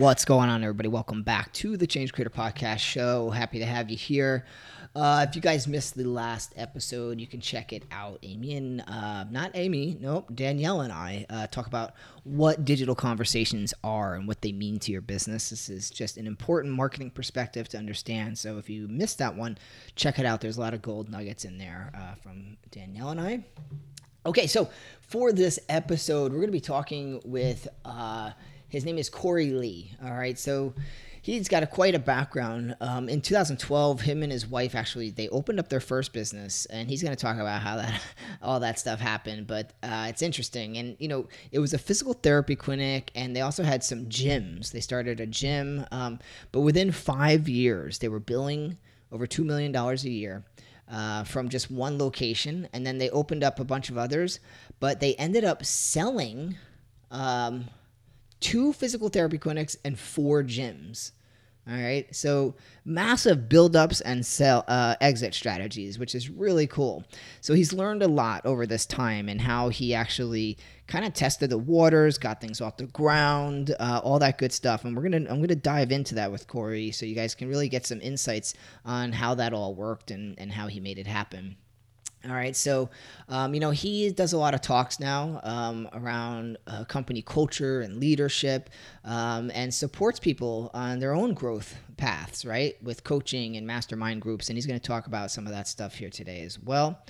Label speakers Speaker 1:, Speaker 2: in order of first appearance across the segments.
Speaker 1: What's going on, everybody? Welcome back to the Change Creator Podcast Show. Happy to have you here. Uh, if you guys missed the last episode, you can check it out. Amy and uh, not Amy, nope, Danielle and I uh, talk about what digital conversations are and what they mean to your business. This is just an important marketing perspective to understand. So if you missed that one, check it out. There's a lot of gold nuggets in there uh, from Danielle and I. Okay, so for this episode, we're going to be talking with uh, his name is Corey Lee. All right, so he's got a, quite a background. Um, in 2012, him and his wife actually they opened up their first business, and he's going to talk about how that all that stuff happened. But uh, it's interesting, and you know, it was a physical therapy clinic, and they also had some gyms. They started a gym, um, but within five years, they were billing over two million dollars a year. Uh, from just one location, and then they opened up a bunch of others, but they ended up selling um, two physical therapy clinics, and four gyms. All right, so massive buildups and sell uh, exit strategies, which is really cool. So he's learned a lot over this time and how he actually kind of tested the waters, got things off the ground, uh, all that good stuff. And we're gonna I'm gonna dive into that with Corey, so you guys can really get some insights on how that all worked and and how he made it happen. All right, so um, you know he does a lot of talks now um, around uh, company culture and leadership, um, and supports people on their own growth paths, right? With coaching and mastermind groups, and he's going to talk about some of that stuff here today as well.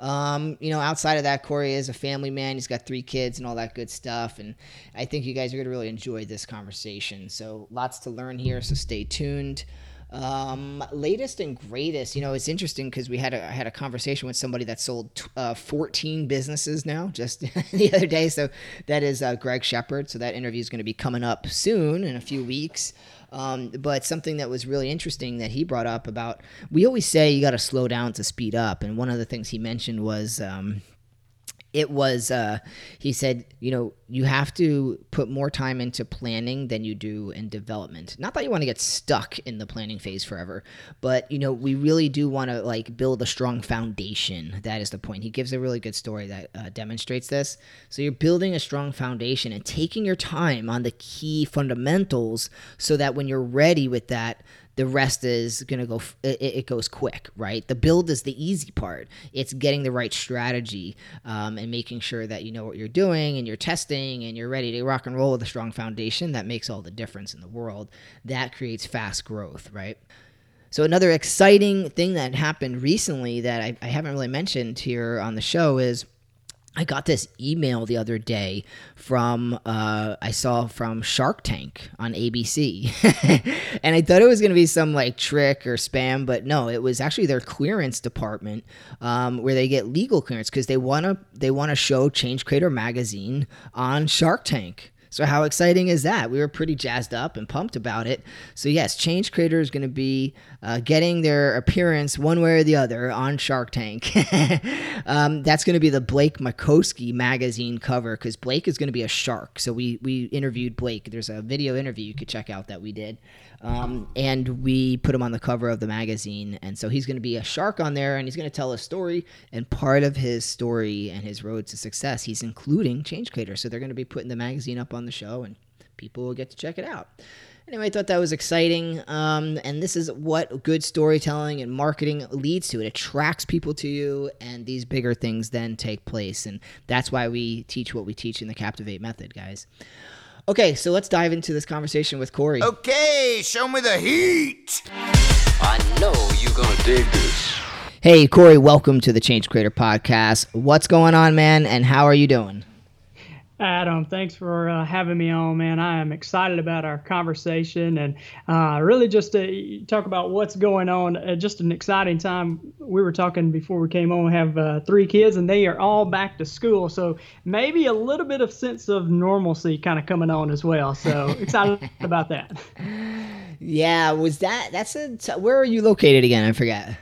Speaker 1: Um, you know, outside of that, Corey is a family man. He's got three kids and all that good stuff, and I think you guys are going to really enjoy this conversation. So lots to learn here. So stay tuned. Um, latest and greatest, you know, it's interesting because we had a I had a conversation with somebody that sold t- uh, 14 businesses now just the other day. So that is uh, Greg Shepard. So that interview is going to be coming up soon in a few weeks. Um, but something that was really interesting that he brought up about we always say you got to slow down to speed up, and one of the things he mentioned was. Um, it was uh, he said you know you have to put more time into planning than you do in development. Not that you want to get stuck in the planning phase forever but you know we really do want to like build a strong foundation. That is the point. He gives a really good story that uh, demonstrates this. So you're building a strong foundation and taking your time on the key fundamentals so that when you're ready with that the rest is to go it, it, goes quick right? The build is the easy part. It's getting the right strategy um, and making sure that you know what you're doing and you're testing and you're ready to rock and roll with a strong foundation that makes all the difference in the world. That creates fast growth right? So another exciting thing that happened recently that I, I haven't really mentioned here on the show is I got this email the other day from uh, I saw from Shark Tank on ABC, and I thought it was going to be some like trick or spam, but no, it was actually their clearance department um, where they get legal clearance because they want to they want to show Change Creator magazine on Shark Tank. So how exciting is that? We were pretty jazzed up and pumped about it. So yes, Change Creator is going to be uh, getting their appearance one way or the other on Shark Tank. um, that's going to be the Blake Mycoskie magazine cover because Blake is going to be a shark. So we we interviewed Blake. There's a video interview you could check out that we did. Um, and we put him on the cover of the magazine. And so he's going to be a shark on there and he's going to tell a story. And part of his story and his road to success, he's including Change Creator. So they're going to be putting the magazine up the show and people will get to check it out. Anyway, I thought that was exciting. Um, and this is what good storytelling and marketing leads to. It attracts people to you, and these bigger things then take place. And that's why we teach what we teach in the Captivate method, guys. Okay, so let's dive into this conversation with Corey.
Speaker 2: Okay, show me the heat.
Speaker 3: I know you're going to dig this.
Speaker 1: Hey, Corey, welcome to the Change Creator Podcast. What's going on, man, and how are you doing?
Speaker 4: Adam, thanks for uh, having me on, man. I am excited about our conversation and uh, really just to talk about what's going on. Uh, just an exciting time. We were talking before we came on. We have uh, three kids and they are all back to school, so maybe a little bit of sense of normalcy kind of coming on as well. So excited about that.
Speaker 1: Yeah, was that? That's a. Where are you located again? I forget.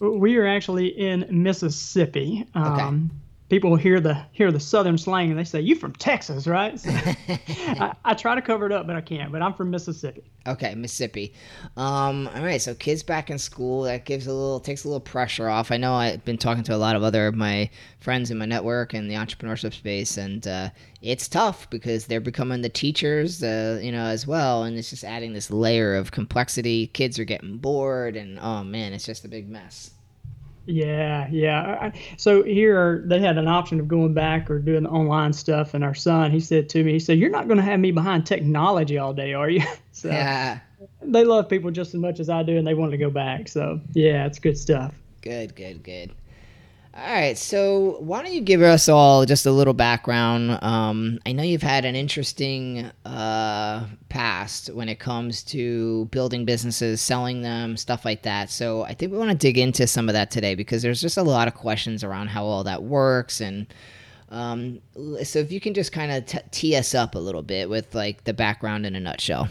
Speaker 4: We are actually in Mississippi. Um, okay people hear the hear the southern slang and they say you from texas right? So I, I, try to cover it up but i can't but i'm from mississippi.
Speaker 1: Okay mississippi. Um, all right so kids back in school that gives a little takes a little pressure off. I know i've been talking to a lot of other of my friends in my network and the entrepreneurship space and uh, it's tough because they're becoming the teachers uh, you know as well and it's just adding this layer of complexity. Kids are getting bored and oh man it's just a big mess
Speaker 4: yeah, yeah. So here they had an option of going back or doing the online stuff, and our son, he said to me, he said, "You're not going to have me behind technology all day, are you?"
Speaker 1: so yeah.
Speaker 4: They love people just as much as I do, and they want to go back. So yeah, it's good stuff.
Speaker 1: Good, good, good. All right, so why don't you give us all just a little background? Um, I know you've had an interesting uh, past when it comes to building businesses, selling them, stuff like that. So I think we want to dig into some of that today because there's just a lot of questions around how all that works and. Um, so if you can just kind of t- tee us up a little bit with like the background in a nutshell.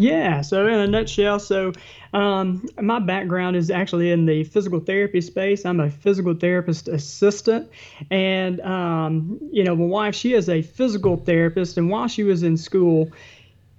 Speaker 4: Yeah, so in a nutshell, so um, my background is actually in the physical therapy space. I'm a physical therapist assistant, and um, you know, my wife, she is a physical therapist, and while she was in school,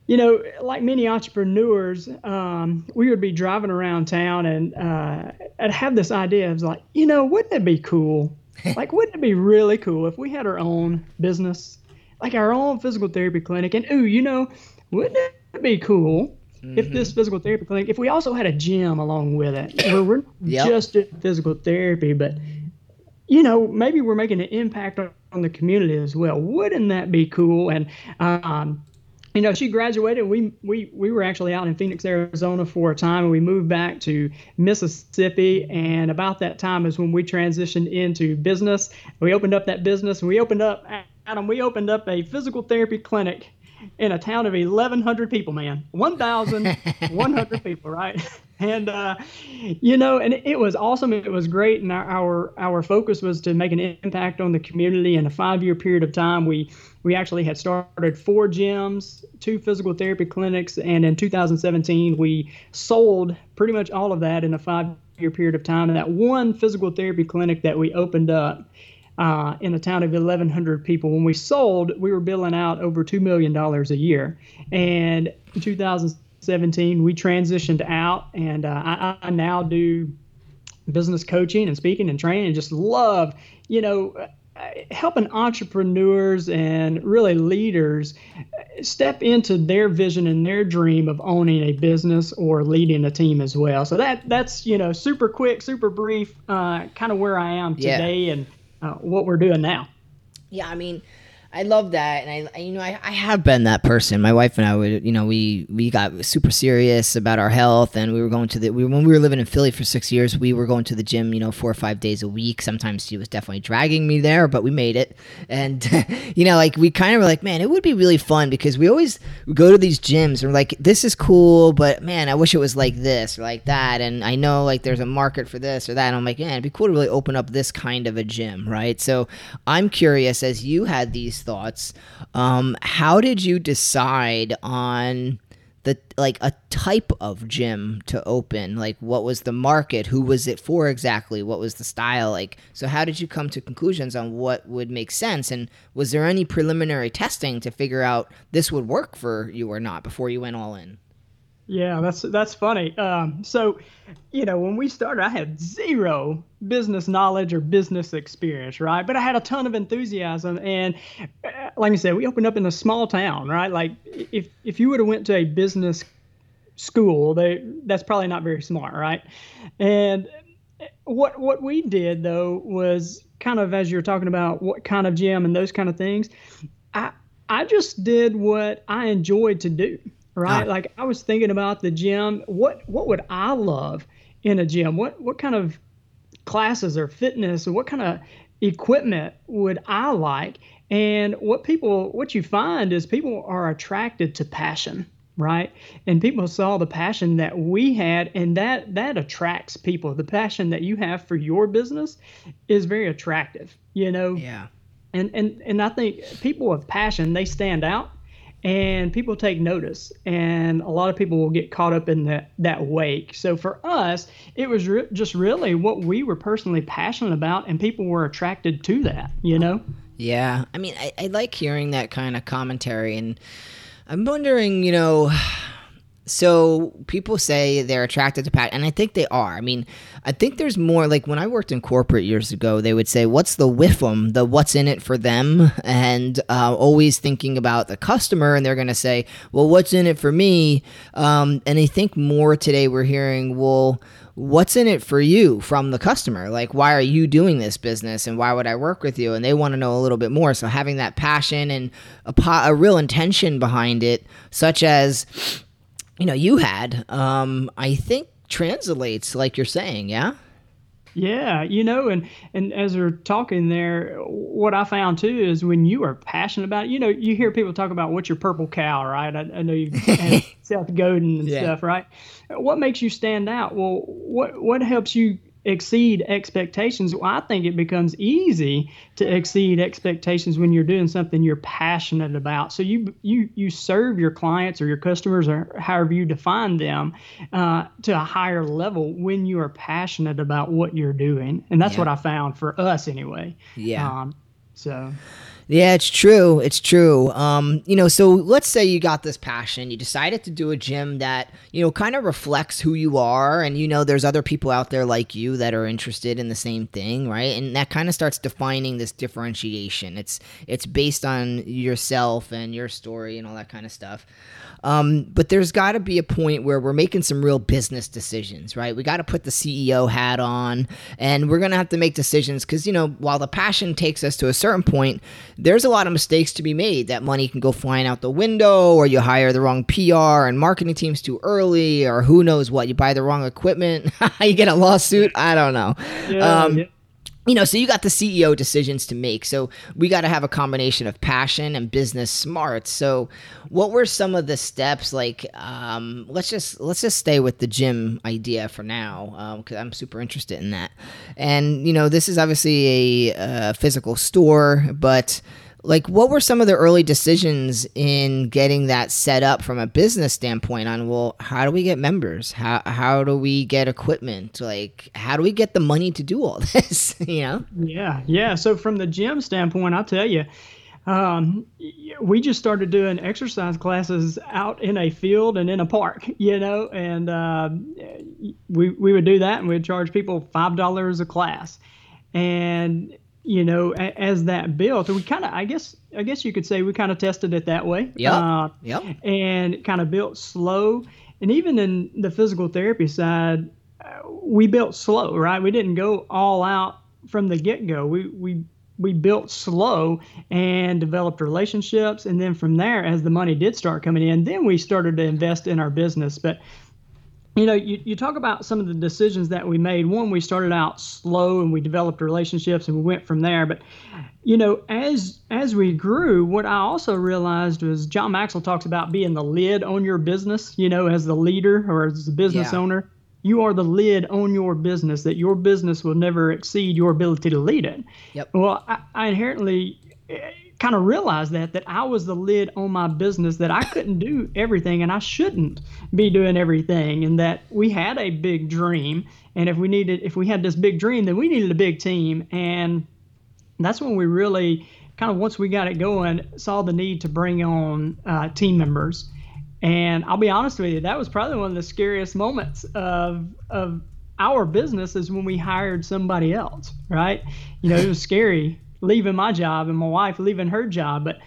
Speaker 4: you know, like many entrepreneurs, um, we would be driving around town, and uh, I'd have this idea of like, you know, wouldn't it be cool? like, wouldn't it be really cool if we had our own business, like our own physical therapy clinic? And ooh, you know, wouldn't it be cool mm-hmm. if this physical therapy clinic, if we also had a gym along with it, where we're yep. just doing physical therapy, but you know, maybe we're making an impact on, on the community as well. Wouldn't that be cool? And um, you know, she graduated. We we we were actually out in Phoenix, Arizona for a time, and we moved back to Mississippi. And about that time is when we transitioned into business. We opened up that business, and we opened up Adam. We opened up a physical therapy clinic in a town of 1,100 people, man. 1,100 people, right? And uh, you know, and it was awesome. It was great, and our, our our focus was to make an impact on the community. In a five-year period of time, we we actually had started four gyms, two physical therapy clinics, and in 2017, we sold pretty much all of that in a five-year period of time. And that one physical therapy clinic that we opened up uh, in a town of 1,100 people. When we sold, we were billing out over $2 million a year. And in 2017, we transitioned out, and uh, I, I, now do business coaching and speaking and training and just love, you know, helping entrepreneurs and really leaders step into their vision and their dream of owning a business or leading a team as well. So that that's you know super quick, super brief, uh, kind of where I am today, yeah. and uh, what we're doing now.
Speaker 1: Yeah, I mean, I love that, and I, you know, I, I have been that person. My wife and I would, you know, we we got super serious about our health, and we were going to the. We, when we were living in Philly for six years, we were going to the gym, you know, four or five days a week. Sometimes she was definitely dragging me there, but we made it. And you know, like we kind of were like, man, it would be really fun because we always go to these gyms and we're like, this is cool, but man, I wish it was like this or like that. And I know like there's a market for this or that. And I'm like, man, it'd be cool to really open up this kind of a gym, right? So I'm curious as you had these thoughts. Um, how did you decide on the like a type of gym to open? Like, what was the market? Who was it for exactly? What was the style like? So, how did you come to conclusions on what would make sense? And was there any preliminary testing to figure out this would work for you or not before you went all in?
Speaker 4: Yeah, that's that's funny. Um, so, you know, when we started, I had zero business knowledge or business experience, right? But I had a ton of enthusiasm, and uh, like I said, we opened up in a small town, right? Like if if you would have went to a business school, they that's probably not very smart, right? And what what we did though was kind of as you're talking about what kind of gym and those kind of things. I I just did what I enjoyed to do right? Ah. Like I was thinking about the gym. What what would I love in a gym? What what kind of classes or fitness or what kind of equipment would I like? And what people, what you find is people are attracted to passion, right? And people saw the passion that we had, and that that attracts people. The passion that you have for your business is very attractive, you know.
Speaker 1: Yeah.
Speaker 4: And and and I think people with passion they stand out, and people take notice, and a lot of people will get caught up in that that wake. So for us, it was re- just really what we were personally passionate about, and people were attracted to that, you know.
Speaker 1: Yeah, I mean, I, I like hearing that kind of commentary, and I'm wondering, you know, so people say they're attracted to Pat, and I think they are. I mean, I think there's more. Like when I worked in corporate years ago, they would say, "What's the whiffum? The what's in it for them?" And uh, always thinking about the customer, and they're going to say, "Well, what's in it for me?" Um, and I think more today we're hearing, "Well." what's in it for you from the customer like why are you doing this business and why would i work with you and they want to know a little bit more so having that passion and a, po- a real intention behind it such as you know you had um, i think translates like you're saying yeah
Speaker 4: yeah, you know, and and as we're talking there, what I found too is when you are passionate about it, you know, you hear people talk about what's your purple cow, right? I, I know you have Seth Godin and
Speaker 1: Yeah.
Speaker 4: stuff, right? What makes you stand out? Well, what what helps you exceed expectations? Well, I think it becomes easy to exceed expectations when you're doing something you're passionate about. So you you you serve your clients or your customers or however you define them uh, to a higher level when you are passionate about what you're doing, and that's
Speaker 1: Yeah.
Speaker 4: what I found for us anyway.
Speaker 1: Yeah.
Speaker 4: Um, so
Speaker 1: Yeah, it's true. It's true. Um, you know, so let's say you got this passion, you decided to do a gym that, you know, kind of reflects who you are and you know there's other people out there like you that are interested in the same thing, right? And that kind of starts defining this differentiation. It's it's based on yourself and your story and all that kind of stuff. Um, but there's got to be a point where we're making some real business decisions, right? We got to put the CEO hat on, and we're going to have to make decisions because, you know, while the passion takes us to a certain point, there's a lot of mistakes to be made. That money can go flying out the window, or you hire the wrong PR and marketing teams too early, or who knows what. You buy the wrong equipment, you get a lawsuit. I don't know.
Speaker 4: yeah,
Speaker 1: Um,
Speaker 4: yeah.
Speaker 1: You know, so you got the CEO decisions to make. So we got to have a combination of passion and business smarts. So what were some of the steps? Like, um, let's just let's just stay with the gym idea for now, because I'm super interested in that. And you know, this is obviously a uh, physical store, but like what were some of the early decisions in getting that set up from a business standpoint on well how do we get members? How how do we get equipment? Like how do we get the money to do all this you know?
Speaker 4: Yeah, yeah. So from the gym standpoint, I'll tell you, um, we just started doing exercise classes out in a field and in a park, you know, and uh, we we would do that, and we'd charge people five dollars a class, and you know, a, as that built, we kind of, I guess, I guess you could say we kind of tested it that way.
Speaker 1: Yeah.
Speaker 4: Uh,
Speaker 1: Yep.
Speaker 4: and kind of built slow. And even in the physical therapy side, uh, we built slow, right? We didn't go all out from the get go. We we we built slow and developed relationships, and then from there, as the money did start coming in, then we started to invest in our business. But you know, you, you talk about some of the decisions that we made. One, we started out slow and we developed relationships and we went from there. But, you know, as as we grew, what I also realized was John Maxwell talks about being the lid on your business, you know, as the leader or as the business
Speaker 1: Yeah.
Speaker 4: owner. You are the lid on your business, that your business will never exceed your ability to lead it.
Speaker 1: Yep.
Speaker 4: Well, I, I inherently kind of realized that that I was the lid on my business that I couldn't do everything and I shouldn't be doing everything and that we had a big dream and if we needed if we had this big dream then we needed a big team and that's when we really kind of once we got it going saw the need to bring on uh, team members. And I'll be honest with you that was probably one of the scariest moments of of our business is when we hired somebody else right? You know it was scary leaving my job and my wife leaving her job but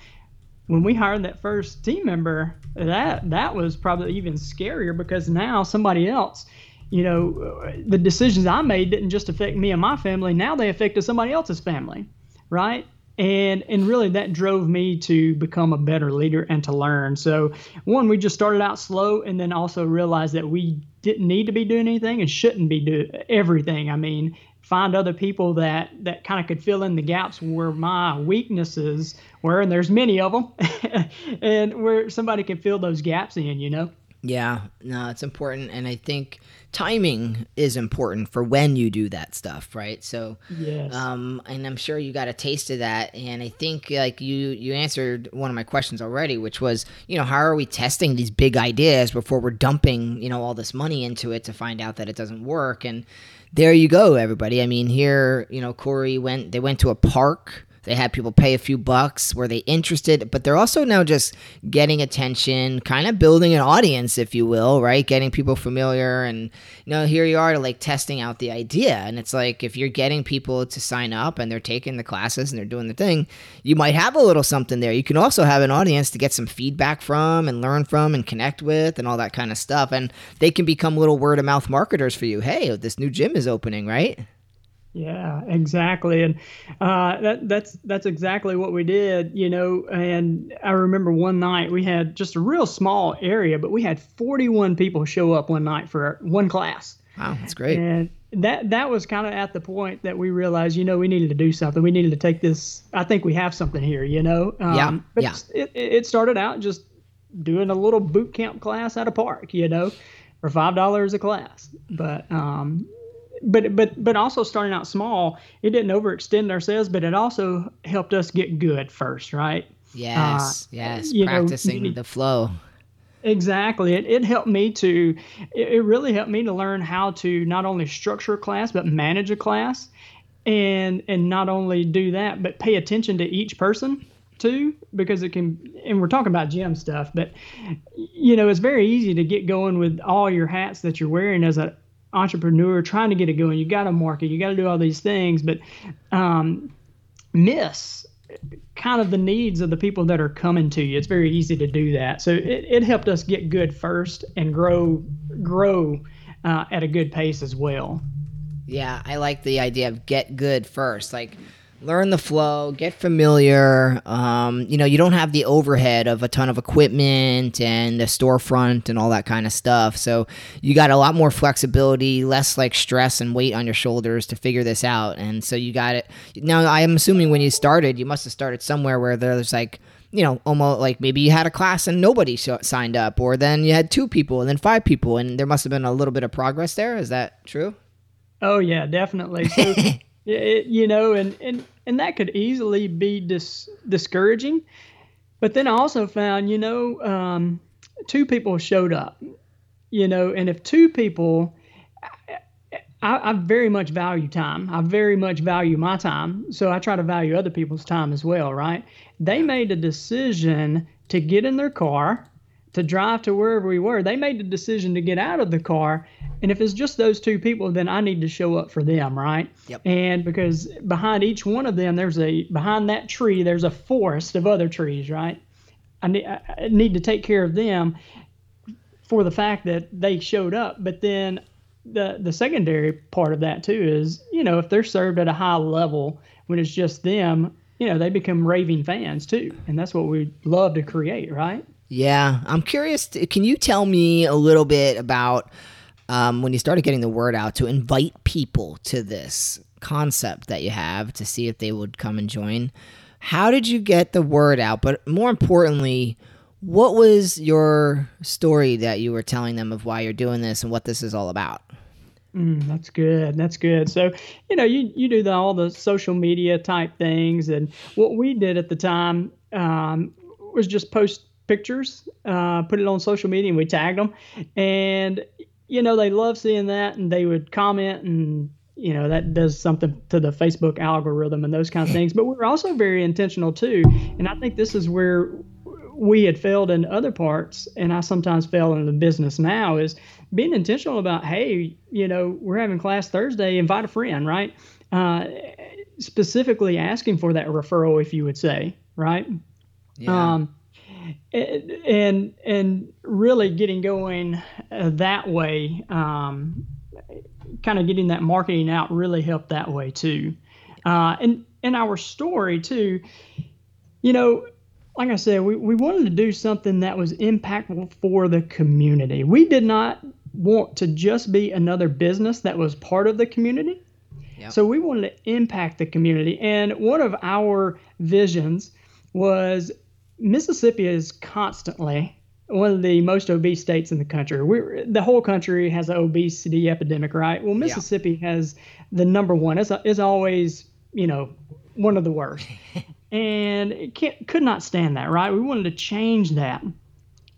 Speaker 4: when we hired that first team member that that was probably even scarier because now somebody else you know the decisions i made didn't just affect me and my family. Now they affected somebody else's family right? And and really that drove me to become a better leader and to learn. So one we just started out slow and then also realized that we didn't need to be doing anything and shouldn't be doing everything i mean find other people that that kind of could fill in the gaps where my weaknesses were, and there's many of them, and where somebody can fill those gaps in, you know.
Speaker 1: Yeah, no, it's important, and I think timing is important for when you do that stuff, right? So,
Speaker 4: Yes.
Speaker 1: um, and I'm sure you got a taste of that, and I think like you you answered one of my questions already, which was, you know, how are we testing these big ideas before we're dumping, you know, all this money into it to find out that it doesn't work? And there you go, everybody. I mean, here, you know, Corey went, they went to a park. They had people pay a few bucks. Were they interested? But they're also now just getting attention, kind of building an audience, if you will, right? Getting people familiar. And, you know, here you are to like testing out the idea. And it's like if you're getting people to sign up and they're taking the classes and they're doing the thing, you might have a little something there. You can also have an audience to get some feedback from and learn from and connect with and all that kind of stuff. And they can become little word of mouth marketers for you. Hey, this new gym is opening, right?
Speaker 4: Yeah, exactly, and uh, that that's that's exactly what we did, you know. And I remember one night we had just a real small area, but we had 41 people show up one night for one class,
Speaker 1: Wow, that's great.
Speaker 4: and that that was kind of at the point that we realized, you know, we needed to do something. We needed to take this. I think we have something here, you know. Um,
Speaker 1: Yeah,
Speaker 4: But
Speaker 1: yeah.
Speaker 4: It, it started out just doing a little boot camp class at a park, you know, for five dollars a class, but um, but but but also starting out small, it didn't overextend ourselves, but it also helped us get good first, right?
Speaker 1: Yes, uh, yes.
Speaker 4: you know,
Speaker 1: Practicing
Speaker 4: you
Speaker 1: the flow.
Speaker 4: Exactly. It, it helped me to, it, really helped me to learn how to not only structure a class, but manage a class. And, and not only do that, but pay attention to each person too, because it can, and we're talking about gym stuff, but you know, it's very easy to get going with all your hats that you're wearing as an entrepreneur trying to get it going. You got to market, you got to do all these things, but um, miss kind of the needs of the people that are coming to you. It's very easy to do that. So it, it helped us get good first and grow grow uh, at a good pace as well.
Speaker 1: Yeah, I like the idea of get good first. Like learn the flow, get familiar. Um, you know, you don't have the overhead of a ton of equipment and the storefront and all that kind of stuff. So you got a lot more flexibility, less like stress and weight on your shoulders to figure this out. And so you got it. Now, I am assuming when you started, you must have started somewhere where there's like you know, almost like maybe you had a class and nobody sh- signed up, or then you had two people and then five people, and there must have been a little bit of progress there. Is that true?
Speaker 4: Oh yeah, definitely. So, it, you know, and, and and that could easily be dis- discouraging. But then I also found, you know, um, two people showed up, you know, and if two people, I, I very much value time. I very much value my time, so I try to value other people's time as well, right? They made a decision to get in their car to drive to wherever we were. They made the decision to get out of the car. And if it's just those two people, then I need to show up for them, right?
Speaker 1: Yep.
Speaker 4: And because behind each one of them, there's a behind that tree, there's a forest of other trees, right? I need, I need to take care of them for the fact that they showed up. But then the the secondary part of that too is, you know, if they're served at a high level when it's just them, you know, they become raving fans too. And that's what we love to create, right?
Speaker 1: Yeah, I'm curious. Can you tell me a little bit about um, when you started getting the word out to invite people to this concept that you have to see if they would come and join? How did you get the word out? But more importantly, what was your story that you were telling them of why you're doing this and what this is all about?
Speaker 4: Mm, that's good. That's good. So, you know, you, you do the, all the social media type things. And what we did at the time um, was just post pictures, uh, put it on social media, and we tagged them. And, you know, they love seeing that and they would comment and, you know, that does something to the Facebook algorithm and those kinds of things. But we're also very intentional too. And I think this is where we had failed in other parts, and I sometimes fail in the business now, is being intentional about, hey, you know, we're having class Thursday, invite a friend, right? Uh, specifically asking for that referral, if you would say, right?
Speaker 1: Yeah.
Speaker 4: Um, and and really getting going uh, that way, um, kind of getting that marketing out really helped that way too. Uh, and and our story too, you know, like I said, we, we wanted to do something that was impactful for the community. We did not want to just be another business that was part of the community.
Speaker 1: Yep.
Speaker 4: So we wanted to impact the community. And one of our visions was Mississippi is constantly one of the most obese states in the country. We're, the whole country has an obesity epidemic, right? Well, Mississippi has the number one. It's, it's always, you know, one of the worst. and it can't, could not stand that, right? We wanted to change that.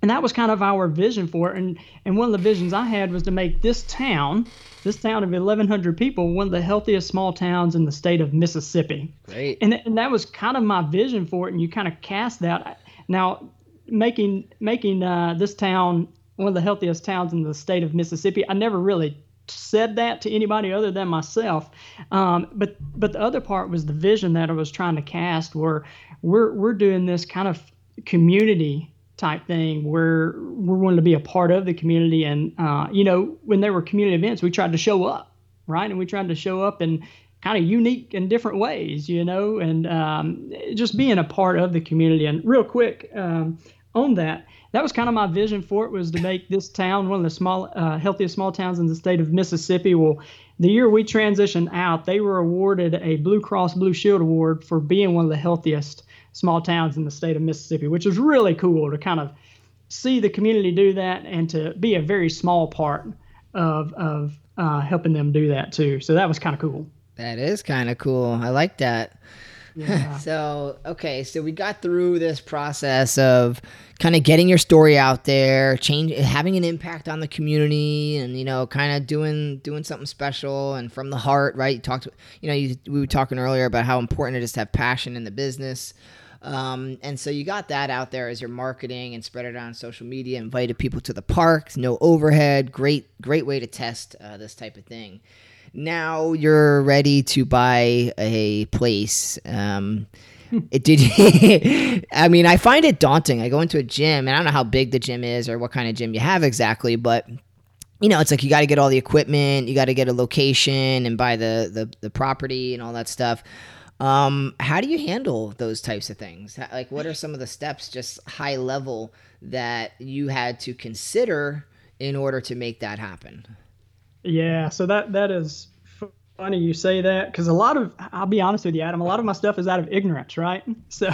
Speaker 4: And that was kind of our vision for it. And, and one of the visions I had was to make this town, this town of 1,100 people, one of the healthiest small towns in the state of Mississippi.
Speaker 1: Great.
Speaker 4: And, and that was kind of my vision for it. And you kind of cast that. Now, making making uh, this town one of the healthiest towns in the state of Mississippi. I never really said that to anybody other than myself. Um, but but the other part was the vision that I was trying to cast, where we're we're doing this kind of community type thing where we're wanting to be a part of the community. And uh, you know, when there were community events, we tried to show up, right? And we tried to show up in kind of unique and different ways, you know, and um, just being a part of the community. And real quick um, on that, that was kind of my vision for it was to make this town one of the small, uh, healthiest small towns in the state of Mississippi. Well, the year we transitioned out, they were awarded a Blue Cross Blue Shield award for being one of the healthiest small towns in the state of Mississippi, which was really cool to kind of see the community do that and to be a very small part of of uh, helping them do that too. So that was kind of cool.
Speaker 1: That is kind of cool. I like that.
Speaker 4: Yeah.
Speaker 1: so, okay, so we got through this process of kind of getting your story out there, change having an impact on the community and you know, kind of doing doing something special and from the heart, right? You talked you know, you, we were talking earlier about how important it is to have passion in the business. Um, and so you got that out there as your marketing and spread it on social media, invited people to the parks, no overhead, great, great way to test uh, this type of thing now you're ready to buy a place. Um, it did. I mean, I find it daunting. I go into a gym, and I don't know how big the gym is or what kind of gym you have exactly, but you know, it's like you got to get all the equipment, you got to get a location, and buy the, the the property and all that stuff. Um, how do you handle those types of things? Like, what are some of the steps, just high level, that you had to consider in order to make that happen?
Speaker 4: Yeah, so that that is funny you say that because a lot of I'll be honest with you, Adam. A lot of my stuff is out of ignorance, right? So,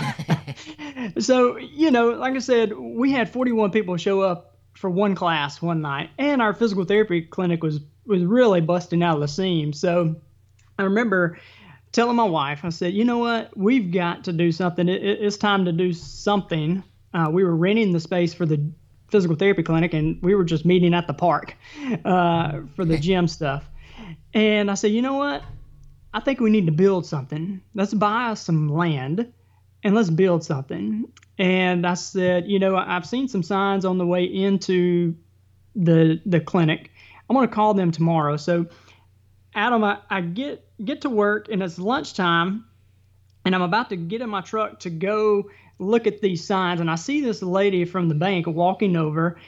Speaker 4: so you know, like I said, we had 41 people show up for one class one night, and our physical therapy clinic was was really busting out of the seams. So, I remember telling my wife, I said, you know what, we've got to do something. It, it- it's time to do something. Uh, we were renting the space for the physical therapy clinic, and we were just meeting at the park uh, for the gym stuff. And I said, you know what? I think we need to build something. Let's buy some land and let's build something. And I said, you know, I've seen some signs on the way into the the clinic. I'm gonna call them tomorrow. So, Adam, I, I get get to work and it's lunchtime, and I'm about to get in my truck to go look at these signs, and I see this lady from the bank walking over,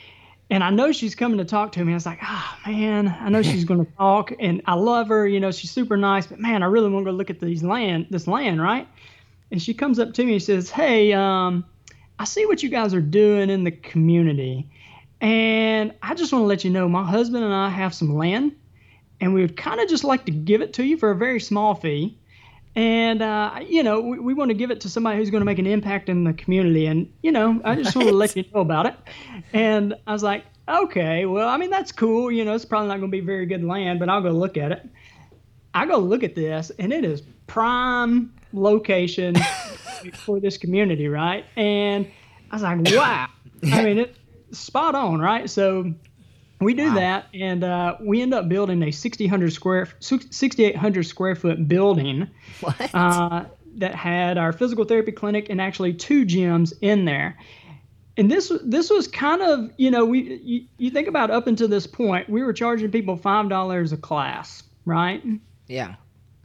Speaker 4: and I know she's coming to talk to me. I was like, ah, man, I know she's going to talk, and I love her. You know, she's super nice, but man, I really want to go look at these land, this land, right? And she comes up to me and says, hey, um, I see what you guys are doing in the community, and I just want to let you know, my husband and I have some land, and we would kind of just like to give it to you for a very small fee. And uh, you know we, we want to give it to somebody who's going to make an impact in the community. And you know i just want to let you know about it. And i was like okay well i mean that's cool. You know it's probably not going to be very good land but i'll go look at it. I go look at this and it is prime location for this community right? And i was like wow. I mean it's spot on right? So we do that, and uh, we end up building a 6,800 square 6,800 square foot building uh, that had our physical therapy clinic and actually two gyms in there. And this this was kind of you know we you, you think about up until this point we were charging people five dollars a class, right?
Speaker 1: yeah.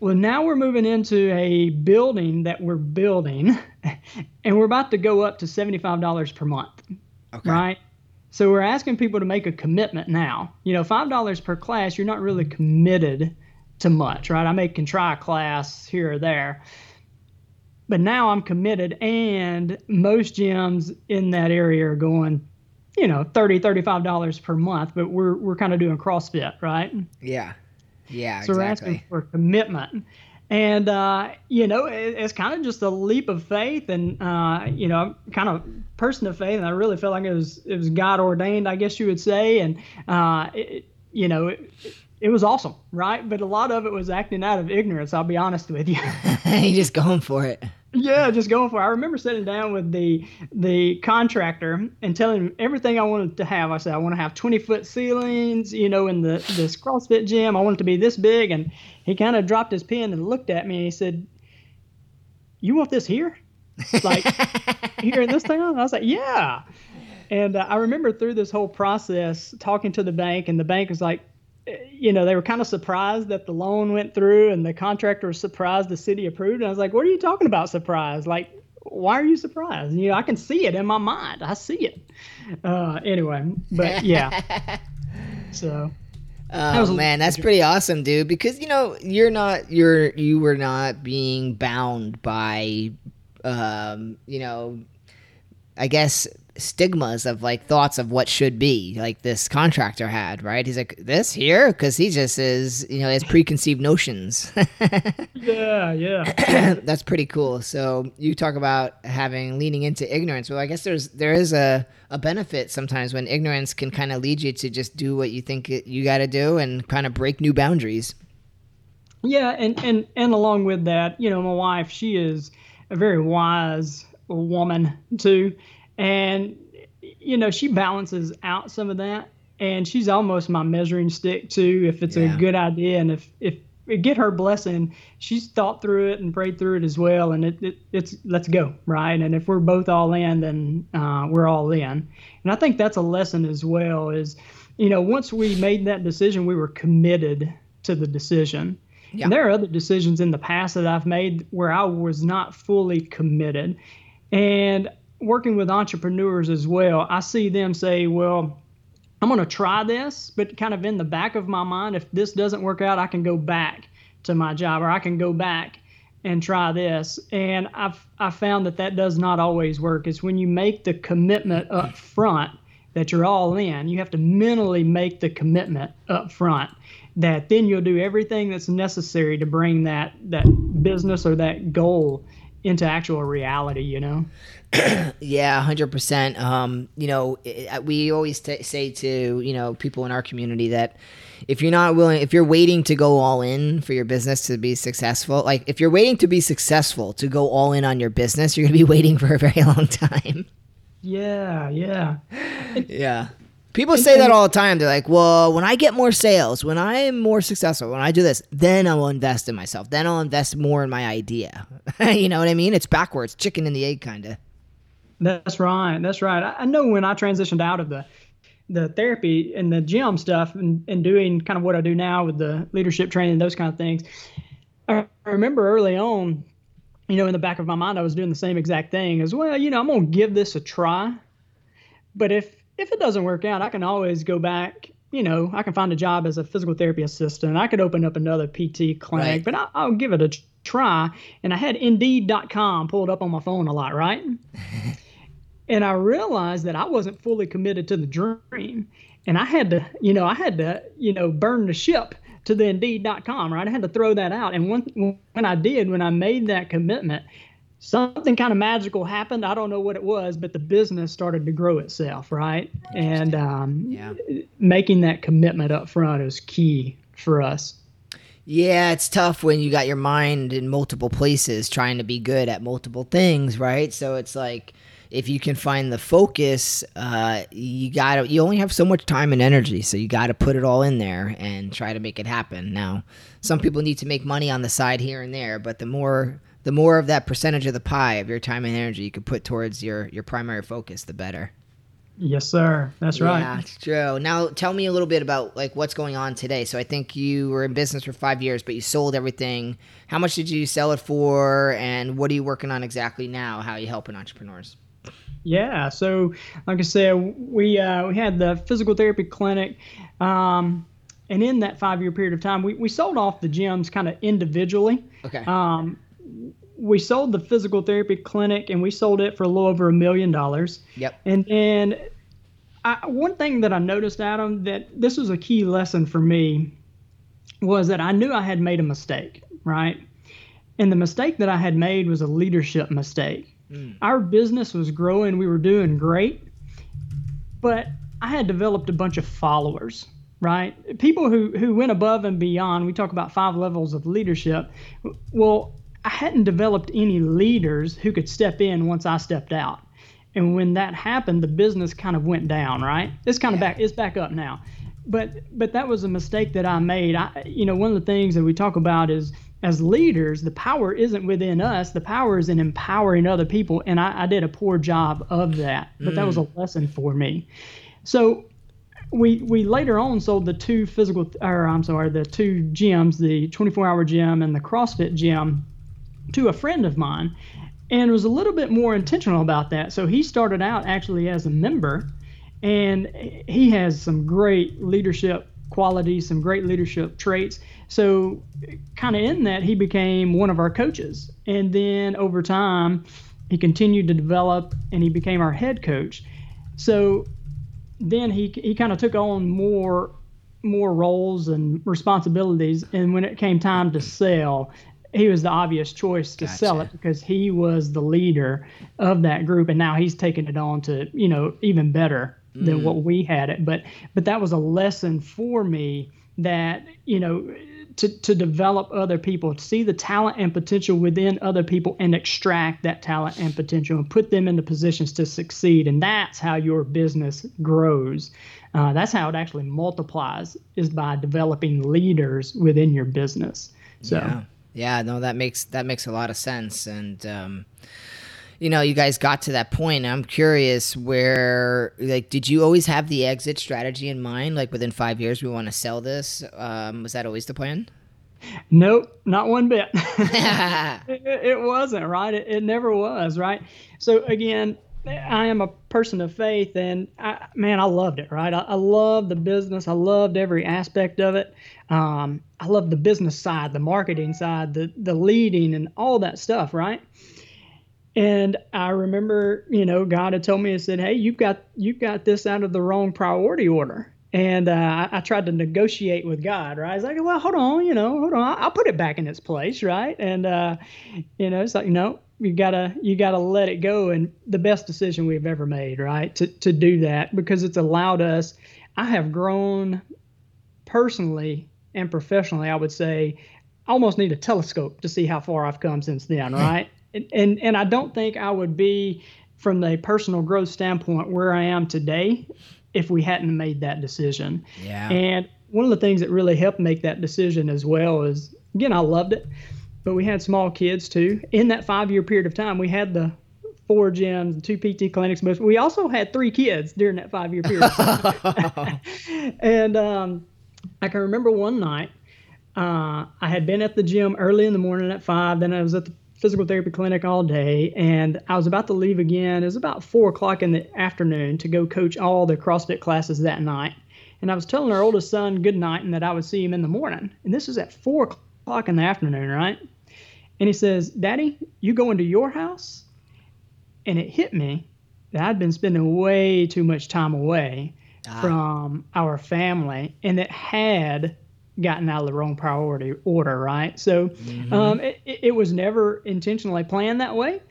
Speaker 4: Well, now we're moving into a building that we're building, and we're about to go up to seventy-five dollars per month,
Speaker 1: Okay.
Speaker 4: right? So we're asking people to make a commitment now. You know, five dollars per class, you're not really committed to much, right? I may can try a class here or there, but now I'm committed, and most gyms in that area are going, you know, 30 35 dollars per month. But we're we're kind of doing CrossFit, right?
Speaker 1: Yeah. Yeah,
Speaker 4: So we're asking for commitment. And, uh, you know, it, it's kind of just a leap of faith. And, uh, you know, I'm kind of person of faith. And I really felt like it was, it was God ordained, I guess you would say. And, uh, it, you know, it, it was awesome, right? But a lot of it was acting out of ignorance, I'll be honest with you.
Speaker 1: you just going for it.
Speaker 4: Yeah, just going for it. I remember sitting down with the the contractor and telling him everything I wanted to have. I said I want to have 20 foot ceilings, you know, in the this CrossFit gym. I want it to be this big, and he kind of dropped his pen and looked at me and he said, "You want this here, like here in this town?" I was like, "Yeah." And uh, I remember through this whole process talking to the bank, and the bank was like, you know, they were kind of surprised that the loan went through and the contractor was surprised the city approved. And I was like, what are you talking about surprise? Like, why are you surprised? You know, I can see it in my mind. I see it. Uh, anyway, but yeah. so
Speaker 1: Oh
Speaker 4: a-
Speaker 1: man, that's pretty awesome, dude. Because you know you're not you're you were not being bound by, um, you know, I guess stigmas of like thoughts of what should be like this contractor had right? He's like this here? Because he just is you know has preconceived notions.
Speaker 4: Yeah, yeah.
Speaker 1: that's pretty cool. So you talk about having leaning into ignorance. Well i guess there's there is a, a benefit sometimes when ignorance can kind of lead you to just do what you think you got to do and kind of break new boundaries.
Speaker 4: Yeah, and, and and along with that, you know, my wife, she is a very wise woman too, and you know, she balances out some of that, and she's almost my measuring stick too. If it's
Speaker 1: Yeah.
Speaker 4: a good idea, and if if get her blessing, she's thought through it and prayed through it as well, and it, it it's let's go right. And if we're both all in, then uh, we're all in. And I think that's a lesson as well. Is you know, once we made that decision, we were committed to the decision.
Speaker 1: Yeah.
Speaker 4: And there are other decisions in the past that I've made where I was not fully committed. And working with entrepreneurs as well, I see them say, well, I'm going to try this, but kind of in the back of my mind, if this doesn't work out, I can go back to my job or I can go back and try this. And I've I found that that does not always work. It's when you make the commitment up front that you're all in. You have to mentally make the commitment up front that then you'll do everything that's necessary to bring that that business or that goal into actual reality, you know.
Speaker 1: Yeah, hundred percent. Um, you know, i we always t- say to you know people in our community that if you're not willing, if you're waiting to go all in for your business to be successful, like if you're waiting to be successful to go all in on your business, you're gonna be waiting for a very long time.
Speaker 4: Yeah, yeah.
Speaker 1: Yeah. People say that all the time. They're like, "Well, when I get more sales, when I am more successful, when I do this, then I will invest in myself. Then I'll invest more in my idea." you know what I mean? It's backwards, chicken and the egg, kind of.
Speaker 4: That's right. That's right. I, I know when I transitioned out of the the therapy and the gym stuff and, and doing kind of what I do now with the leadership training, those kind of things. I remember early on, you know, in the back of my mind, I was doing the same exact thing as well. You know, I'm gonna give this a try, but if if it doesn't work out, I can always go back. You know, I can find a job as a physical therapy assistant. I could open up another PT clinic,
Speaker 1: Right.
Speaker 4: but I, I'll give it a try. And I had Indeed.com pulled up on my phone a lot, right? and I realized that I wasn't fully committed to the dream, and I had to, you know, I had to, you know, burn the ship to the Indeed.com, right? I had to throw that out, and when when I did, when I made that commitment, something kind of magical happened. I don't know what it was, but the business started to grow itself, right? And um,
Speaker 1: Yeah.
Speaker 4: making that commitment up front is key for us.
Speaker 1: Yeah, it's tough when you got your mind in multiple places trying to be good at multiple things, right? So it's like if you can find the focus, uh, you got you only have so much time and energy, so you got to put it all in there and try to make it happen. Now, some people need to make money on the side here and there, but the more the more of that percentage of the pie of your time and energy you can put towards your your primary focus, the better.
Speaker 4: Yes, sir. That's right.
Speaker 1: Yeah, it's true. Now, tell me a little bit about like what's going on today. So, I think you were in business for five years, but you sold everything. How much did you sell it for, and what are you working on exactly now? How are you helping entrepreneurs?
Speaker 4: Yeah. So, like I said, we uh, we had the physical therapy clinic, um, and in that five year period of time, we, we sold off the gyms kind of individually.
Speaker 1: Okay.
Speaker 4: Um, we sold the physical therapy clinic, and we sold it for a little over a million dollars.
Speaker 1: yep.
Speaker 4: And then I, one thing that I noticed, Adam, that this was a key lesson for me was that I knew I had made a mistake, right? And the mistake that I had made was a leadership mistake. Mm. Our business was growing, we were doing great, but I had developed a bunch of followers, right? People who, who went above and beyond. We talk about five levels of leadership. Well, I hadn't developed any leaders who could step in once I stepped out. And when that happened, the business kind of went down, right? It's kind of back, it's back up now. But but that was a mistake that I made. I you know, one of the things that we talk about is as leaders, the power isn't within us. The power is in empowering other people. And I, I did a poor job of that. But mm. that was a mm. lesson for me. So we we later on sold the two physical or I'm sorry, the two gyms, the 24-hour gym and the CrossFit gym to a friend of mine and was a little bit more intentional about that. So he started out actually as a member and he has some great leadership qualities, some great leadership traits. So, kind of in that, he became one of our coaches. And then over time, he continued to develop and he became our head coach. So, then he, he kind of took on more more roles and responsibilities and when it came time to sell he was the obvious choice to gotcha. sell it because he was the leader of that group and now he's taken it on to you know even better than mm. what we had it. But but that was a lesson for me that you know to, to develop other people, to see the talent and potential within other people and extract that talent and potential and put them into positions to succeed. And that's how your business grows. Uh, that's how it actually multiplies is by developing leaders within your business. So
Speaker 1: yeah, yeah no, that makes that makes a lot of sense. And um, you know, you guys got to that point. I'm curious where, like, did you always have the exit strategy in mind? Like, within five years, we want to sell this. Um, was that always the plan?
Speaker 4: Nope, not one bit. it, it, wasn't, right? It, it, never was, right? So, again, I am a person of faith, and I, man, I loved it, right? I, I loved the business. I loved every aspect of it. Um, I loved the business side, the marketing side, the, the leading, and all that stuff, right? And I remember, you know, God had told me, He said, "Hey, you've got you've got this out of the wrong priority order." And uh, I, I, tried to negotiate with God, right? I was like, "Well, hold on, you know, hold on, I'll, I'll put it back in its place, right?" And uh, you know, it's like, you know, you gotta you gotta let it go. And the best decision we've ever made, right, to to do that because it's allowed us. I have grown personally and professionally. I would say, I almost need a telescope to see how far I've come since then, right? And, and, I don't think I would be from the personal growth standpoint where I am today if we hadn't made that decision.
Speaker 1: Yeah.
Speaker 4: And one of the things that really helped make that decision as well is again I loved it, but we had small kids too. In that five year period of time, we had the four gyms, two PT clinics, but we also had three kids during that five year period. and um, I can remember one night uh, I had been at the gym early in the morning at five. Then I was at the physical therapy clinic all day, and I was about to leave again. It was about four o'clock in the afternoon to go coach all the CrossFit classes that night. And I was telling our oldest son good night and that I would see him in the morning. And this was at four o'clock in the afternoon, right? And he says, Daddy, you going to your house? And it hit me that I'd been spending way too much time away ah. from our family and it had gotten out of the wrong priority order, right? So mm-hmm. um, it, it was never intentionally planned that way,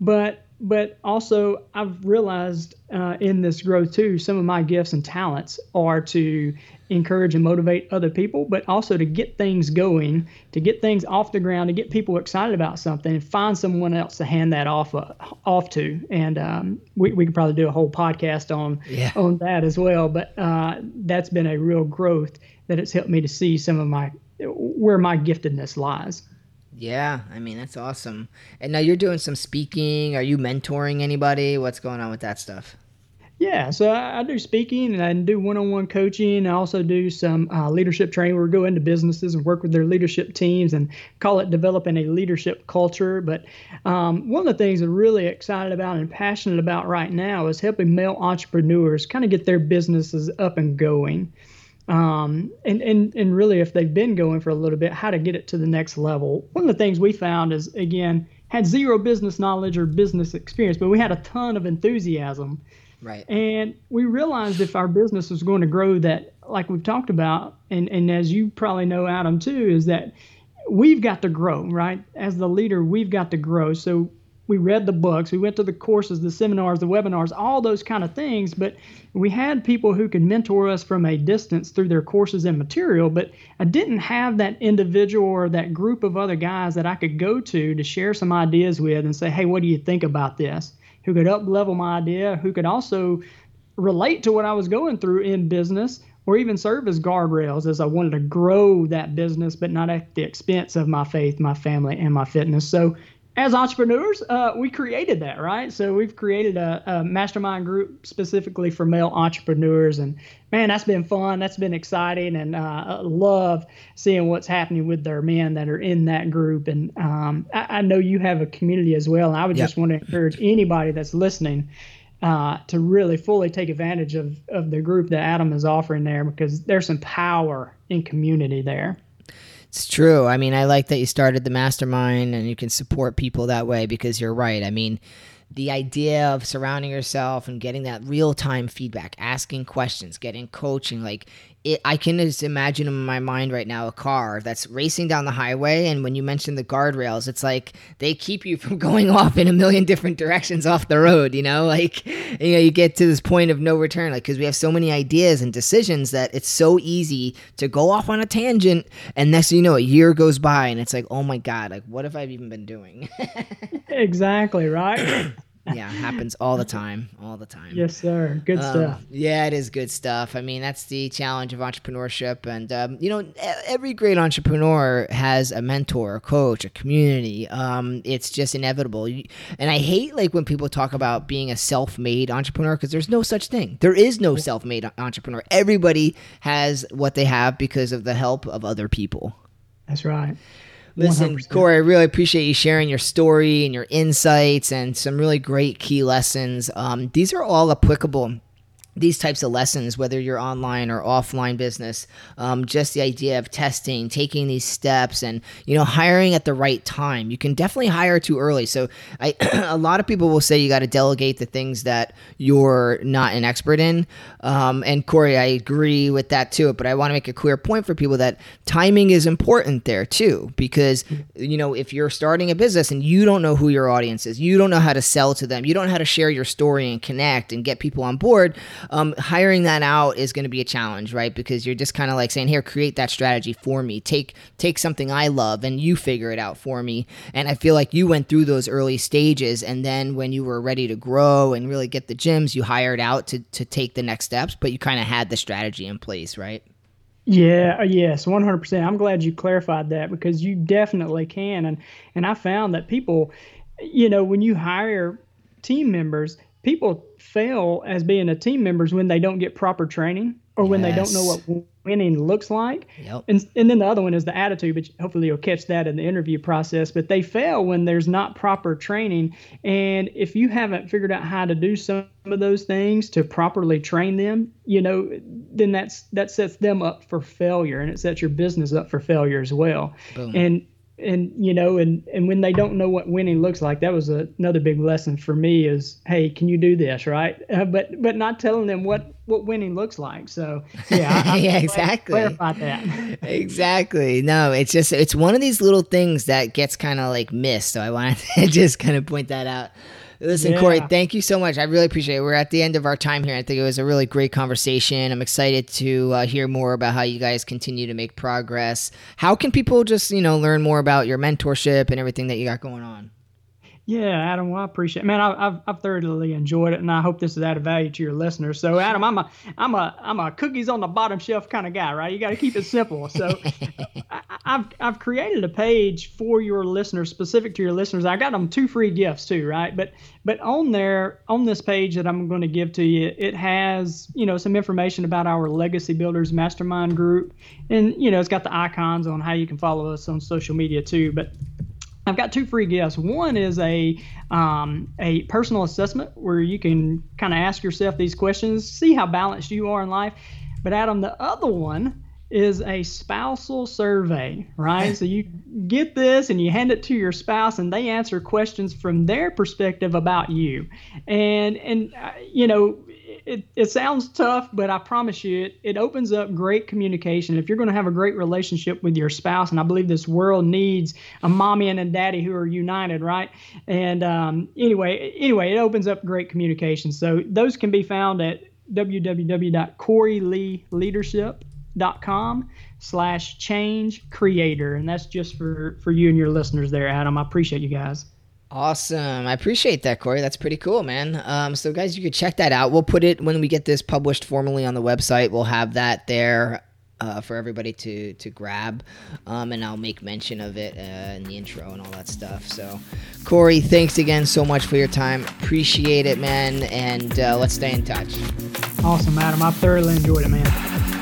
Speaker 4: but but also I've realized uh, in this growth too, some of my gifts and talents are to encourage and motivate other people, but also to get things going, to get things off the ground, to get people excited about something, and find someone else to hand that off uh, off to. And um, we we could probably do a whole podcast on yeah. on that as well. But uh, that's been a real growth that it's helped me to see some of my where my giftedness lies.
Speaker 1: Yeah, I mean that's awesome. And now you're doing some speaking. Are you mentoring anybody? What's going on with that stuff?
Speaker 4: Yeah, so I, I do speaking and I do one-on-one coaching. I also do some uh, leadership training where we go into businesses and work with their leadership teams and call it developing a leadership culture. But um, one of the things I'm really excited about and passionate about right now is helping male entrepreneurs kind of get their businesses up and going um, and, and, and really if they've been going for a little bit, how to get it to the next level. One of the things we found is, again, had zero business knowledge or business experience, but we had a ton of enthusiasm
Speaker 1: Right.
Speaker 4: And we realized if our business was going to grow, that like we've talked about, and and as you probably know, Adam too, is that we've got to grow, right? As the leader, we've got to grow. So we read the books, we went to the courses, the seminars, the webinars, all those kind of things. But we had people who could mentor us from a distance through their courses and material. But I didn't have that individual or that group of other guys that I could go to to share some ideas with and say, hey, what do you think about this? Who could up level my idea, who could also relate to what I was going through in business or even serve as guardrails as I wanted to grow that business, but not at the expense of my faith, my family, and my fitness. So as entrepreneurs, uh, we created that, right? So we've created a, a, mastermind group specifically for male entrepreneurs, and man, that's been fun. That's been exciting, and uh, love seeing what's happening with their men that are in that group. And um, I, I, know you have a community as well. And I would yep. just want to encourage anybody that's listening uh, to really fully take advantage of of the group that Adam is offering there, because there's some power in community there.
Speaker 1: It's true. I mean, I like that you started the mastermind and you can support people that way because you're right. I mean, the idea of surrounding yourself and getting that real time feedback, asking questions, getting coaching, like it, I can just imagine in my mind right now a car that's racing down the highway, and when you mentioned the guardrails, it's like they keep you from going off in a million different directions off the road. You know, like you know, you get to this point of no return, like because we have so many ideas and decisions that it's so easy to go off on a tangent, and next thing you know, a year goes by, and it's like, oh my god, like what have I even been doing?
Speaker 4: exactly right.
Speaker 1: Yeah, happens all the time, all the time.
Speaker 4: Yes, sir. Good um, stuff.
Speaker 1: Yeah, it is good stuff. I mean, that's the challenge of entrepreneurship, and um, you know, every great entrepreneur has a mentor, a coach, a community. Um, it's just inevitable. And I hate like when people talk about being a self-made entrepreneur because there's no such thing. There is no self-made entrepreneur. Everybody has what they have because of the help of other people.
Speaker 4: That's right.
Speaker 1: Listen, 100%. Corey, I really appreciate you sharing your story and your insights and some really great key lessons. Um, these are all applicable these types of lessons, whether you're online or offline business, um, just the idea of testing, taking these steps, and you know hiring at the right time. You can definitely hire too early. So I, a lot of people will say you got to delegate the things that you're not an expert in. Um, and Corey, I agree with that too. But I want to make a clear point for people that timing is important there too, because you know if you're starting a business and you don't know who your audience is, you don't know how to sell to them, you don't know how to share your story and connect and get people on board um, hiring that out is going to be a challenge, right? Because you're just kind of like saying, "Here, create that strategy for me. Take take something I love and you figure it out for me." And I feel like you went through those early stages, and then when you were ready to grow and really get the gyms, you hired out to to take the next steps, but you kind of had the strategy in place, right?
Speaker 4: Yeah, uh, yes, 100%. I'm glad you clarified that because you definitely can and and I found that people you know, when you hire team members, people fail as being a team members when they don't get proper training or when they don't know what winning looks like.
Speaker 1: Yep.
Speaker 4: And and then the other one is the attitude, but hopefully you'll catch that in the interview process. But they fail when there's not proper training. And if you haven't figured out how to do some of those things to properly train them, you know, then that's that sets them up for failure and it sets your business up for failure as well. Boom. And and you know and and when they don't know what winning looks like that was a, another big lesson for me is hey can you do this right? Uh, but but not telling them what what winning looks like. So yeah I,
Speaker 1: yeah exactly.
Speaker 4: clarify that.
Speaker 1: Exactly. No it's just it's one of these little things that gets kind of like missed. So i wanted to just kind of point that out Listen, yeah. Corey, thank you so much. I really appreciate it. We're at the end of our time here. I think it was a really great conversation. I'm excited to uh, hear more about how you guys continue to make progress. How can people just, you know, learn more about your mentorship and everything that you got going on?
Speaker 4: Yeah, Adam, well, I appreciate it. Man, I, have I've thoroughly enjoyed it, and I hope this has added value to your listeners. So, Adam, I'm a I'm a I'm a cookies on the bottom shelf kind of guy, right? You got to keep it simple. So, I, have I've created a page for your listeners, specific to your listeners. I got them two free gifts too, right? But but on there, on this page that I'm going to give to you, it has you know some information about our Legacy Builders Mastermind group, and you know it's got the icons on how you can follow us on social media too. But I've got two free gifts. One is a um, a personal assessment where you can kind of ask yourself these questions, see how balanced you are in life. But Adam, the other one is a spousal survey, right? so you get this and you hand it to your spouse, and they answer questions from their perspective about you. And and uh, you know, it, it sounds tough, but I promise you, it, it opens up great communication. If you're going to have a great relationship with your spouse, and I believe this world needs a mommy and a daddy who are united, right? And um, anyway, anyway, it opens up great communication. So those can be found at www.coreyleeleadership.com slash change creator. And that's just for, for you and your listeners there, Adam. I appreciate you guys.
Speaker 1: Awesome. I appreciate that, Corey. That's pretty cool, man. Um, so, guys, you could check that out. We'll put it when we get this published formally on the website. We'll have that there uh, for everybody to to grab, um, and I'll make mention of it uh, in the intro and all that stuff. So, Corey, thanks again so much for your time. Appreciate it, man. And uh, let's stay in touch.
Speaker 4: Awesome, Adam. I thoroughly enjoyed it, man.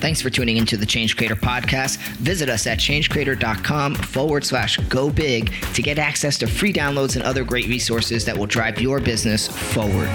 Speaker 1: Thanks for tuning into the Change Creator podcast. Visit us at changecreator.com forward slash go big to get access to free downloads and other great resources that will drive your business forward.